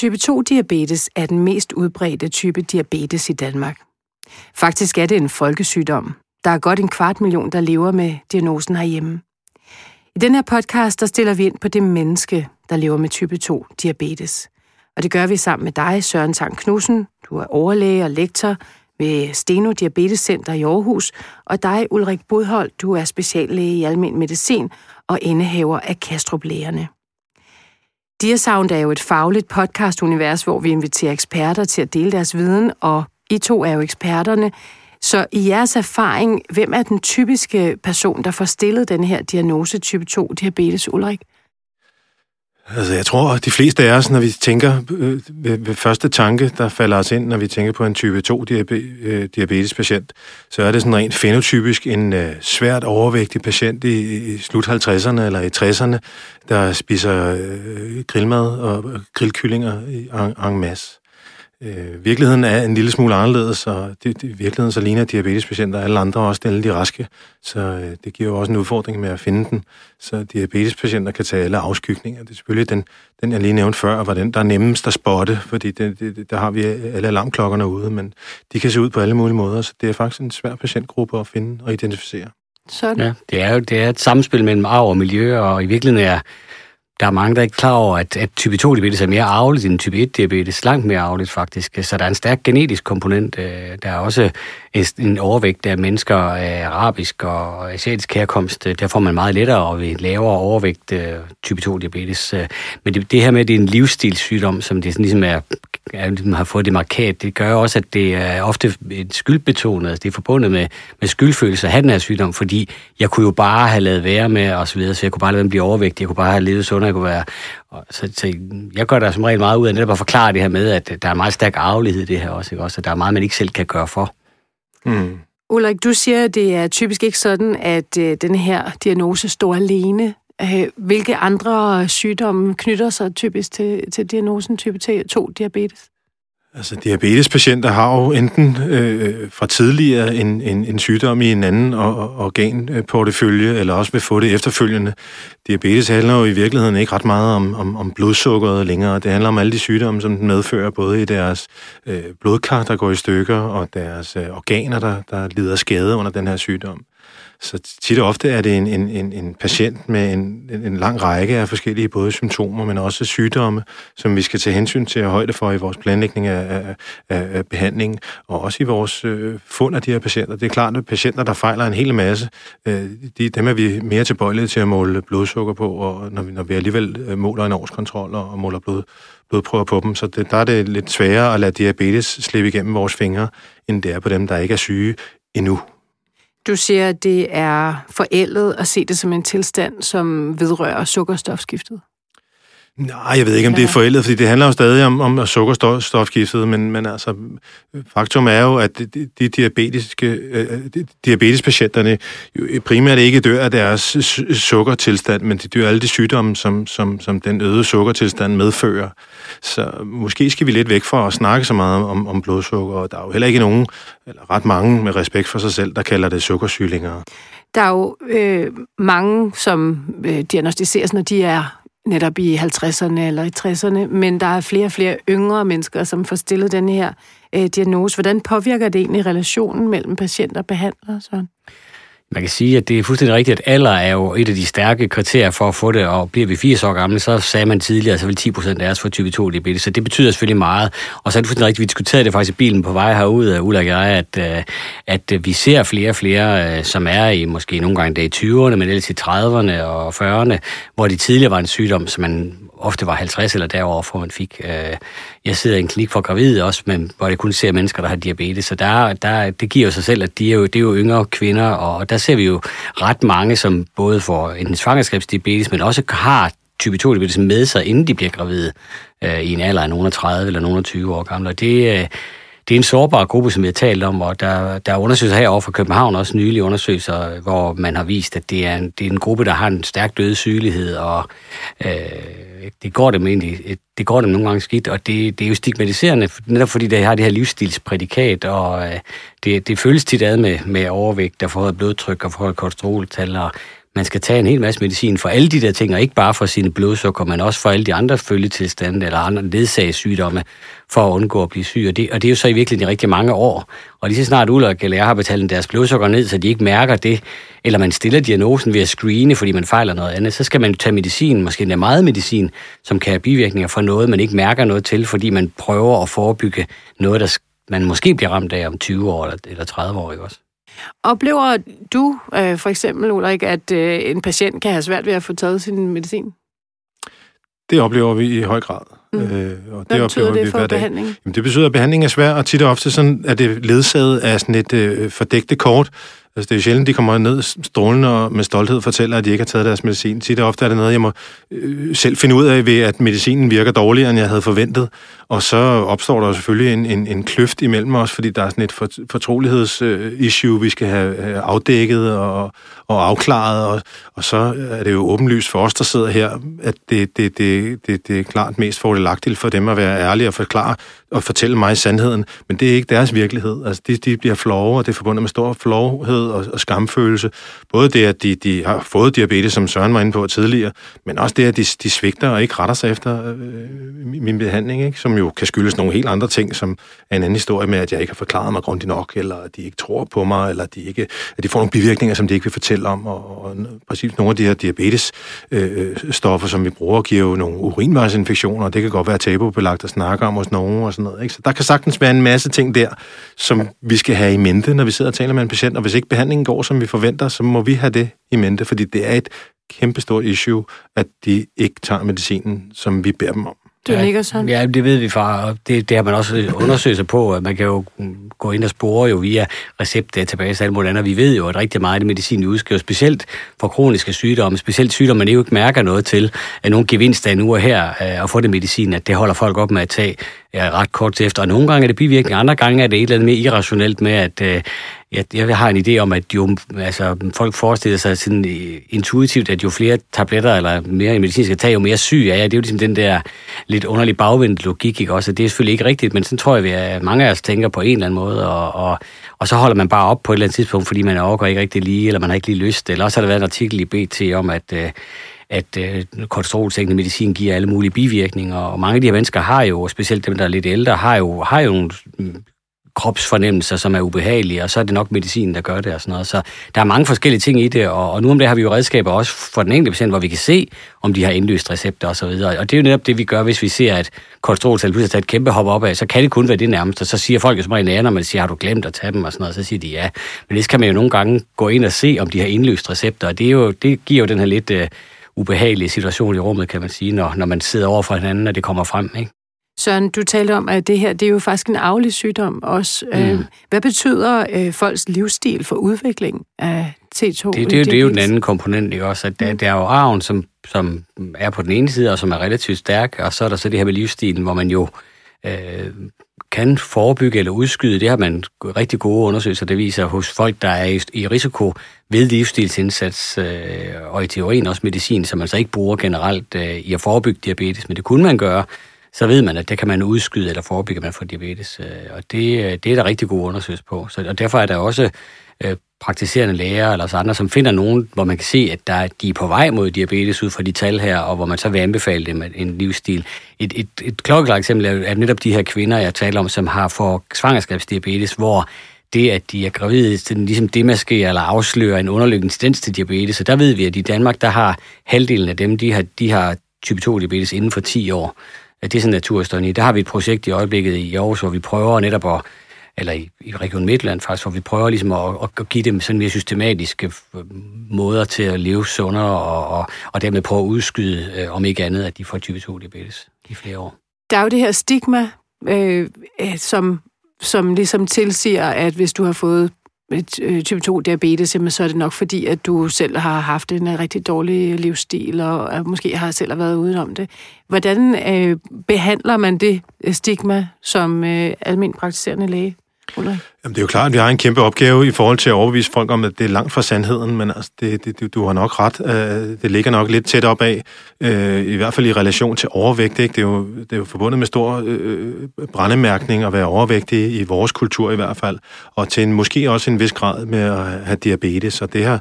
Type 2-diabetes er den mest udbredte type diabetes i Danmark. Faktisk er det en folkesygdom. Der er godt en kvart million, der lever med diagnosen herhjemme. I den her podcast, der stiller vi ind på det menneske, der lever med type 2-diabetes. Og det gør vi sammen med dig, Søren Tang Knudsen. Du er overlæge og lektor ved Steno Diabetes Center i Aarhus, og dig, Ulrik Bodhold, du er speciallæge i almen medicin og indehaver af Kastrup Lægerne. Diasound er jo et fagligt podcastunivers, hvor vi inviterer eksperter til at dele deres viden, og I to er jo eksperterne. Så i jeres erfaring, hvem er den typiske person, der får stillet den her diagnose type 2 diabetes, Ulrik? Altså, jeg tror, at de fleste af os, når vi tænker øh, ved, ved første tanke, der falder os ind, når vi tænker på en type 2 øh, diabetespatient, så er det sådan rent fenotypisk en øh, svært overvægtig patient i, i slut 50'erne eller i 60'erne, der spiser øh, grillmad og øh, grillkyllinger i en, en masse. Øh, virkeligheden er en lille smule anderledes, og det, det, virkeligheden så ligner diabetespatienter alle andre, også alle de raske. Så øh, det giver jo også en udfordring med at finde den. Så diabetespatienter kan tage alle afskygninger. Det er selvfølgelig den, den jeg lige nævnte før, var den, der er nemmest at spotte, fordi det, det, der har vi alle alarmklokkerne ude, men de kan se ud på alle mulige måder, så det er faktisk en svær patientgruppe at finde og identificere. Sådan. Ja, det er jo det er et samspil mellem arv og miljø, og i virkeligheden er der er mange, der er ikke klar over, at, at type 2-diabetes er mere arveligt end type 1-diabetes. Langt mere arveligt, faktisk. Så der er en stærk genetisk komponent. Øh, der er også en overvægt af mennesker af arabisk og asiatisk herkomst. Øh, der får man meget lettere og ved lavere overvægt øh, type 2-diabetes. Øh, men det, det her med, at det er en livsstilssygdom, som det sådan ligesom er, er ligesom har fået det markat, det gør også, at det er ofte et skyldbetonet. Altså det er forbundet med, med skyldfølelse at have den her sygdom, fordi jeg kunne jo bare have lavet være med og så videre, så jeg kunne bare lade dem blive overvægtig, jeg kunne bare have levet sundere, jeg kunne være... Så, så jeg gør der som regel meget ud af netop at forklare det her med, at der er meget stærk arvelighed i det her også, ikke? også? der er meget, man ikke selv kan gøre for. Mm. Ulrik, du siger, at det er typisk ikke sådan, at øh, den her diagnose står alene. Øh, hvilke andre sygdomme knytter sig typisk til, til diagnosen type 2 diabetes? Altså, diabetespatienter har jo enten øh, fra tidligere en, en, en sygdom i en anden organportefølje, øh, eller også vil få det efterfølgende. Diabetes handler jo i virkeligheden ikke ret meget om, om, om blodsukkeret længere. Det handler om alle de sygdomme, som den medfører, både i deres øh, blodkar, der går i stykker, og deres øh, organer, der, der lider skade under den her sygdom. Så tit og ofte er det en, en, en, en patient med en, en lang række af forskellige både symptomer, men også sygdomme, som vi skal tage hensyn til og højde for i vores planlægning af, af, af behandling, og også i vores øh, fund af de her patienter. Det er klart, at patienter, der fejler en hel masse, øh, de, dem er vi mere tilbøjelige til at måle blodsukker på, og når vi, når vi alligevel øh, måler en årskontrol og, og måler blod, blodprøver på dem. Så det, der er det lidt sværere at lade diabetes slippe igennem vores fingre, end det er på dem, der ikke er syge endnu. Du siger, at det er forældet at se det som en tilstand, som vedrører sukkerstofskiftet. Nej, jeg ved ikke, om det er forældet, fordi det handler jo stadig om, om sukkerstofskiftet, men, men altså, faktum er jo, at de, de diabetiske, øh, de, diabetespatienterne jo primært ikke dør af deres sukkertilstand, men de dør af alle de sygdomme, som, som, som den øgede sukkertilstand medfører. Så måske skal vi lidt væk fra at snakke så meget om, om blodsukker, og der er jo heller ikke nogen, eller ret mange med respekt for sig selv, der kalder det sukkersylinger. Der er jo øh, mange, som øh, diagnostiseres, når de er netop i 50'erne eller i 60'erne, men der er flere og flere yngre mennesker, som får stillet den her øh, diagnose. Hvordan påvirker det egentlig relationen mellem patient og behandler? Sådan? Man kan sige, at det er fuldstændig rigtigt, at alder er jo et af de stærke kriterier for at få det, og bliver vi 80 år gamle, så sagde man tidligere, så vil 10 procent af os få type 2 diabetes, så det betyder selvfølgelig meget. Og så er det fuldstændig rigtigt, vi diskuterede det faktisk i bilen på vej herud, af Ulla og jeg, at, øh, at øh, vi ser flere og flere, som er i måske nogle gange i 20'erne, men ellers i 30'erne og 40'erne, hvor de tidligere var en sygdom, som man ofte var 50 eller derover, for man fik. Øh, jeg sidder i en klinik for gravide også, men hvor jeg kun ser mennesker, der har diabetes, så der, der, det giver jo sig selv, at de er jo, det er jo yngre kvinder, og der ser vi jo ret mange, som både får en svangerskabsdiabetes, men også har type 2 diabetes med sig, inden de bliver gravide øh, i en alder af nogen af 30 eller nogen af 20 år gamle. Og det, øh, det er en sårbar gruppe, som jeg har talt om, og der, der er undersøgelser herovre fra København, også nylige undersøgelser, hvor man har vist, at det er en, det er en gruppe, der har en stærk dødssygelighed, og øh, det går dem egentlig, det går dem nogle gange skidt, og det, det er jo stigmatiserende, netop fordi det har det her livsstilsprædikat, og øh, det, det føles tit ad med, med overvægt, der får blodtryk og forhøjet kolesteroltal, og man skal tage en hel masse medicin for alle de der ting, og ikke bare for sine blodsukker, men også for alle de andre følgetilstande eller andre ledsagssygdomme, for at undgå at blive syg. Og det, og det er jo så i virkeligheden i rigtig mange år. Og lige så snart Ulrik eller jeg har betalt deres blodsukker ned, så de ikke mærker det, eller man stiller diagnosen ved at screene, fordi man fejler noget andet, så skal man tage medicin, måske endda meget medicin, som kan have bivirkninger for noget, man ikke mærker noget til, fordi man prøver at forebygge noget, der man måske bliver ramt af om 20 år eller 30 år, ikke også? Oplever du øh, for eksempel, Ulrik, at øh, en patient kan have svært ved at få taget sin medicin? Det oplever vi i høj grad. Mm. Øh, og Hvad det betyder det for behandling? Jamen, det betyder, at behandlingen er svær, og tit og ofte sådan, er det ledsaget af sådan et øh, fordækte kort, Altså, det er sjældent, de kommer ned strålende og med stolthed fortæller, at de ikke har taget deres medicin. Tid og ofte er det noget, jeg må øh, selv finde ud af ved, at medicinen virker dårligere, end jeg havde forventet. Og så opstår der selvfølgelig en, en, en kløft imellem os, fordi der er sådan et for, fortrolighedsissue, øh, vi skal have afdækket og, og afklaret. Og, og så er det jo åbenlyst for os, der sidder her, at det, det, det, det, det er klart mest fordelagtigt for dem at være ærlige og forklare og fortælle mig sandheden. Men det er ikke deres virkelighed. Altså, de, de bliver flove, og det er forbundet med stor flovhed og, og skamfølelse. Både det, at de, de har fået diabetes, som Søren var inde på tidligere, men også det, at de, de svigter og ikke retter sig efter øh, min behandling, ikke? som jo kan skyldes nogle helt andre ting, som er en anden historie med, at jeg ikke har forklaret mig grundigt nok, eller at de ikke tror på mig, eller at de, ikke, at de får nogle bivirkninger, som de ikke vil fortælle om. Og, og præcis nogle af de her diabetesstoffer, øh, øh som vi bruger, giver jo nogle urinvejsinfektioner, og det kan godt være tabubelagt at snakke om hos nogen og sådan noget. Ikke? Så der kan sagtens være en masse ting der, som vi skal have i mente, når vi sidder og taler med en patient, og hvis ikke behandlingen går, som vi forventer, så må vi have det i mente, fordi det er et kæmpestort issue, at de ikke tager medicinen, som vi beder dem om. Du ja, ligger sådan. Ja, det ved vi fra, og det, det har man også undersøgt sig på, at man kan jo gå ind og spore jo via receptdatabase og alt muligt andet. Vi ved jo, at rigtig meget af det medicin, vi udskriver, specielt for kroniske sygdomme, specielt sygdomme, man ikke mærker noget til, at nogle gevinster nu og her øh, at få det medicin, at det holder folk op med at tage ja, ret kort til efter. Og nogle gange er det bivirkning, andre gange er det et eller andet mere irrationelt med, at øh, jeg, jeg har en idé om, at jo, altså, folk forestiller sig sådan øh, intuitivt, at jo flere tabletter eller mere medicin skal tage, jo mere syg er jeg. Det er jo ligesom den der lidt underlig bagvendt logik, ikke også? Det er selvfølgelig ikke rigtigt, men sådan tror jeg, at mange af os tænker på en eller anden måde, og, og, og så holder man bare op på et eller andet tidspunkt, fordi man overgår ikke rigtig lige, eller man har ikke lige lyst, eller også har der været en artikel i BT om, at øh, at øh, kolesterolsænkende medicin giver alle mulige bivirkninger, og mange af de her mennesker har jo, specielt dem, der er lidt ældre, har jo, har jo nogle mm, kropsfornemmelser, som er ubehagelige, og så er det nok medicinen, der gør det og sådan noget. Så der er mange forskellige ting i det, og, og nu om det har vi jo redskaber også for den enkelte patient, hvor vi kan se, om de har indløst recepter og så videre. Og det er jo netop det, vi gør, hvis vi ser, at kolesteroltal pludselig tager et kæmpe hop op af, så kan det kun være det nærmeste. Så siger folk jo som regel, når man siger, har du glemt at tage dem og sådan noget, så siger de ja. Men det kan man jo nogle gange gå ind og se, om de har indløst recepter, og det, er jo, det giver jo den her lidt... Øh, ubehagelige situation i rummet, kan man sige, når, når man sidder over for hinanden, og det kommer frem. Ikke? Søren, du talte om, at det her det er jo faktisk en arvelig sygdom også. Mm. Øh, hvad betyder øh, folks livsstil for udvikling af T2? Det, det, det, det er jo den anden komponent, ikke også? At der, der er jo arven, som, som er på den ene side, og som er relativt stærk, og så er der så det her med livsstilen, hvor man jo øh, kan forebygge eller udskyde. Det har man rigtig gode undersøgelser, der viser hos folk, der er i, risiko ved livsstilsindsats, øh, og i teorien også medicin, som man så ikke bruger generelt øh, i at forebygge diabetes, men det kunne man gøre så ved man, at det kan man udskyde eller forebygge, at man får diabetes. Øh, og det, øh, det er der rigtig gode undersøgelser på. Så, og derfor er der også øh, praktiserende læger eller andre, som finder nogen, hvor man kan se, at der, de er på vej mod diabetes ud fra de tal her, og hvor man så vil anbefale dem en livsstil. Et, et, et klokkeklart eksempel er, er netop de her kvinder, jeg taler om, som har for svangerskabsdiabetes, hvor det, at de er gravide, den ligesom demaskerer eller afslører en underliggende tendens til diabetes. Så der ved vi, at i Danmark, der har halvdelen af dem, de har, de har type 2 diabetes inden for 10 år det er sådan naturstående. Der har vi et projekt i øjeblikket i Aarhus, hvor vi prøver netop at, eller i, i Region Midtland faktisk, hvor vi prøver ligesom at, at give dem sådan mere systematiske øh, måder til at leve sundere, og, og, og dermed prøve at udskyde, øh, om ikke andet, at de får type 2 diabetes i flere år. Der er jo det her stigma, øh, øh som, som ligesom tilsiger, at hvis du har fået øh, type 2 diabetes, så er det nok fordi, at du selv har haft en rigtig dårlig livsstil, og måske har selv været udenom det. Hvordan øh, behandler man det stigma som øh, almindelig praktiserende læge? Ulrik? Jamen, det er jo klart, at vi har en kæmpe opgave i forhold til at overbevise folk om, at det er langt fra sandheden, men altså, det, det, du har nok ret. Øh, det ligger nok lidt tæt op af, øh, i hvert fald i relation til overvægt. Ikke? Det, er jo, det er jo forbundet med stor øh, øh, brændemærkning at være overvægtig i vores kultur i hvert fald, og til en, måske også en vis grad med at have diabetes, og det her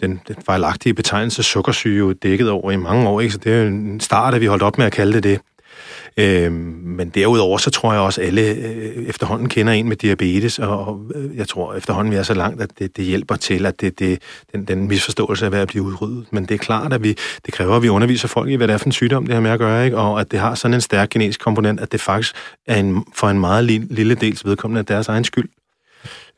den, den fejlagtige betegnelse sukkersyge jo dækket over i mange år, ikke? så det er jo en start, at vi holdt op med at kalde det det. Øh, men derudover, så tror jeg også, at alle øh, efterhånden kender en med diabetes, og, og øh, jeg tror efterhånden, vi er så langt, at det, det hjælper til, at det, det, den, den misforståelse er ved at blive udryddet. Men det er klart, at vi, det kræver, at vi underviser folk i, hvad det er for en sygdom, det har med at gøre, ikke? og at det har sådan en stærk genetisk komponent, at det faktisk er en, for en meget lille dels vedkommende af deres egen skyld.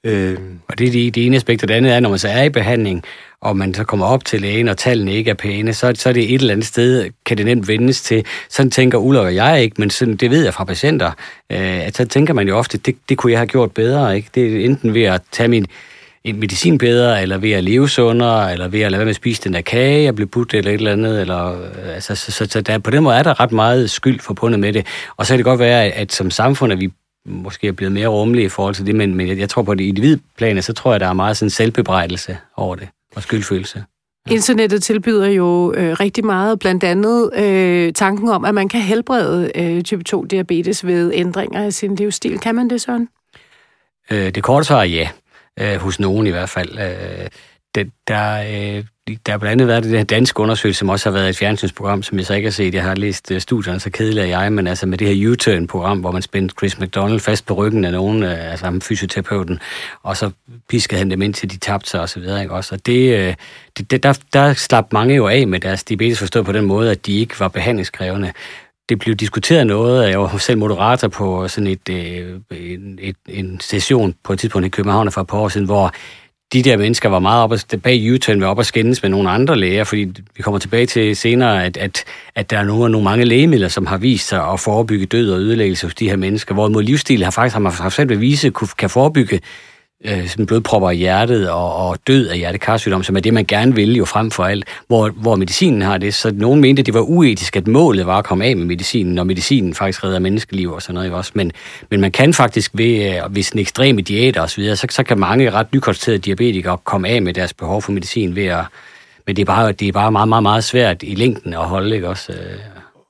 Øh. Og det er det, det ene aspekt, og det andet er, når man så er i behandling, og man så kommer op til lægen, og tallene ikke er pæne, så, så er det et eller andet sted, kan det nemt vendes til. Sådan tænker Ulla og jeg ikke, men sådan, det ved jeg fra patienter, øh, at så tænker man jo ofte, det, det kunne jeg have gjort bedre. Ikke? Det er enten ved at tage min en medicin bedre, eller ved at leve sundere, eller ved at lade være med at spise den der kage, jeg blev budt, eller et eller andet. Eller, øh, altså, så, så, så der, på den måde er der ret meget skyld forbundet med det. Og så kan det godt være, at, at som samfund at vi måske er blevet mere rummelige i forhold til det, men, men jeg, jeg tror på det individplane, så tror jeg, der er meget sådan selvbebrejdelse over det, og skyldfølelse. Internettet tilbyder jo øh, rigtig meget, blandt andet øh, tanken om, at man kan helbrede øh, type 2-diabetes ved ændringer af sin livsstil. Kan man det sådan? Øh, det korte svar er ja, øh, hos nogen i hvert fald. Øh, det, der, øh, der har blandt andet været det her danske undersøgelse, som også har været et fjernsynsprogram, som jeg så ikke har set. Jeg har læst øh, studierne, så kedelig er jeg, men altså med det her U-turn-program, hvor man spændte Chris McDonald fast på ryggen af nogen, øh, altså ham fysioterapeuten, og så piskede han dem ind til de tabte sig osv. Ikke? Også, og det, øh, det, det, der, der slap mange jo af med deres diabetes forstået på den måde, at de ikke var behandlingskrævende det blev diskuteret noget, jeg var selv moderator på sådan et, et, et, en session på et tidspunkt i København for et par år siden, hvor de der mennesker var meget op at, bag U-turn var op at skændes med nogle andre læger, fordi vi kommer tilbage til senere, at, at, at der er nogle, nogle mange lægemidler, som har vist sig at forebygge død og ødelæggelse hos de her mennesker, hvorimod livsstil har faktisk har man haft selv bevise, kan forebygge øh, som blodpropper i hjertet og, og død af hjertekarsygdom, som er det, man gerne vil jo frem for alt, hvor, hvor medicinen har det. Så nogen mente, at det var uetisk, at målet var at komme af med medicinen, når medicinen faktisk redder menneskeliv og sådan noget. Også. Men, men man kan faktisk ved, øh, hvis en ekstreme diæter osv., så, så kan mange ret nykonstaterede diabetikere komme af med deres behov for medicin ved at men det er bare, det er bare meget, meget, meget svært i længden at holde, ikke også? Øh,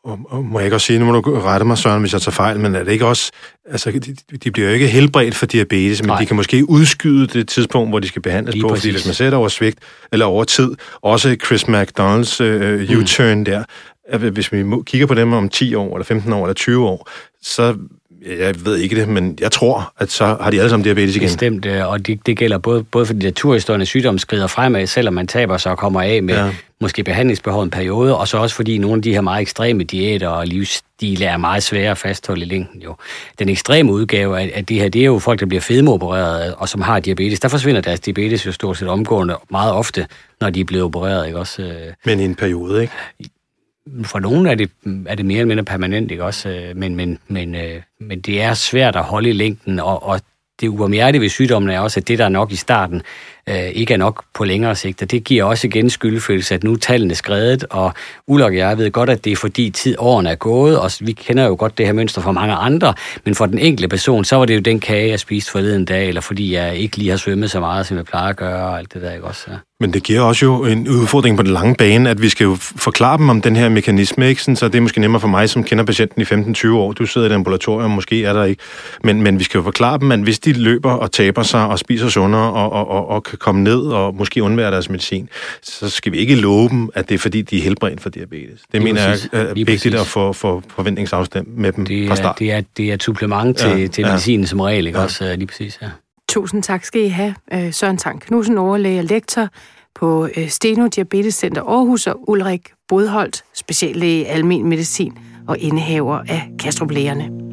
og, og må jeg ikke også sige, nu må du rette mig, Søren, hvis jeg tager fejl, men er det ikke også, altså, de, de bliver jo ikke helbredt for diabetes, men Nej. de kan måske udskyde det tidspunkt, hvor de skal behandles Lige på, præcis. fordi hvis man sætter over svigt, eller over tid, også Chris McDonald's uh, U-turn mm. der, hvis vi kigger på dem om 10 år, eller 15 år, eller 20 år, så jeg ved ikke det, men jeg tror, at så har de alle sammen diabetes igen. Bestemt, og det, det gælder både, både fordi naturhistorien sygdom skrider fremad, selvom man taber sig og kommer af med ja. måske behandlingsbehov en periode, og så også fordi nogle af de her meget ekstreme diæter og livsstile er meget svære at fastholde i længden. Jo. Den ekstreme udgave af, af det her, det er jo folk, der bliver fedmeopereret og som har diabetes. Der forsvinder deres diabetes jo stort set omgående meget ofte, når de er blevet opereret. Ikke? Også, øh, men i en periode, ikke? For nogen er det, er det mere eller mindre permanent, ikke også? Øh, men, men, men, øh, men det er svært at holde i længden, og, og det uomhjertelige ved sygdommen er også, at det, der er nok i starten, øh, ikke er nok på længere sigt. Og det giver også igen skyldfølelse, at nu er tallene skredet, og Ulrik og jeg ved godt, at det er fordi tid årene er gået, og vi kender jo godt det her mønster fra mange andre, men for den enkelte person, så var det jo den kage, jeg spiste forleden dag, eller fordi jeg ikke lige har svømmet så meget, som jeg plejer at gøre, og alt det der, ikke også? Ja. Men det giver også jo en udfordring på den lange bane, at vi skal jo forklare dem om den her mekanisme, ikke? så det er måske nemmere for mig, som kender patienten i 15-20 år. Du sidder i et ambulatorium, måske er der ikke. Men, men vi skal jo forklare dem, at hvis de løber og taber sig og spiser sundere og, og, og, og kan komme ned og måske undvære deres medicin, så skal vi ikke love dem, at det er fordi, de er helbredt for diabetes. Det Lige mener præcis. jeg er Lige vigtigt præcis. at få, få forventningsafstemt med dem det er, fra start. Det er, det er et supplement til, ja, til medicinen ja. som regel, ikke ja. også? Lige præcis, ja. Tusind tak skal I have, øh, Søren Tang Knudsen, overlæge og lektor på øh, Steno Diabetes Center Aarhus og Ulrik Bodholdt, speciallæge i almen medicin og indehaver af Kastrup Lægerne.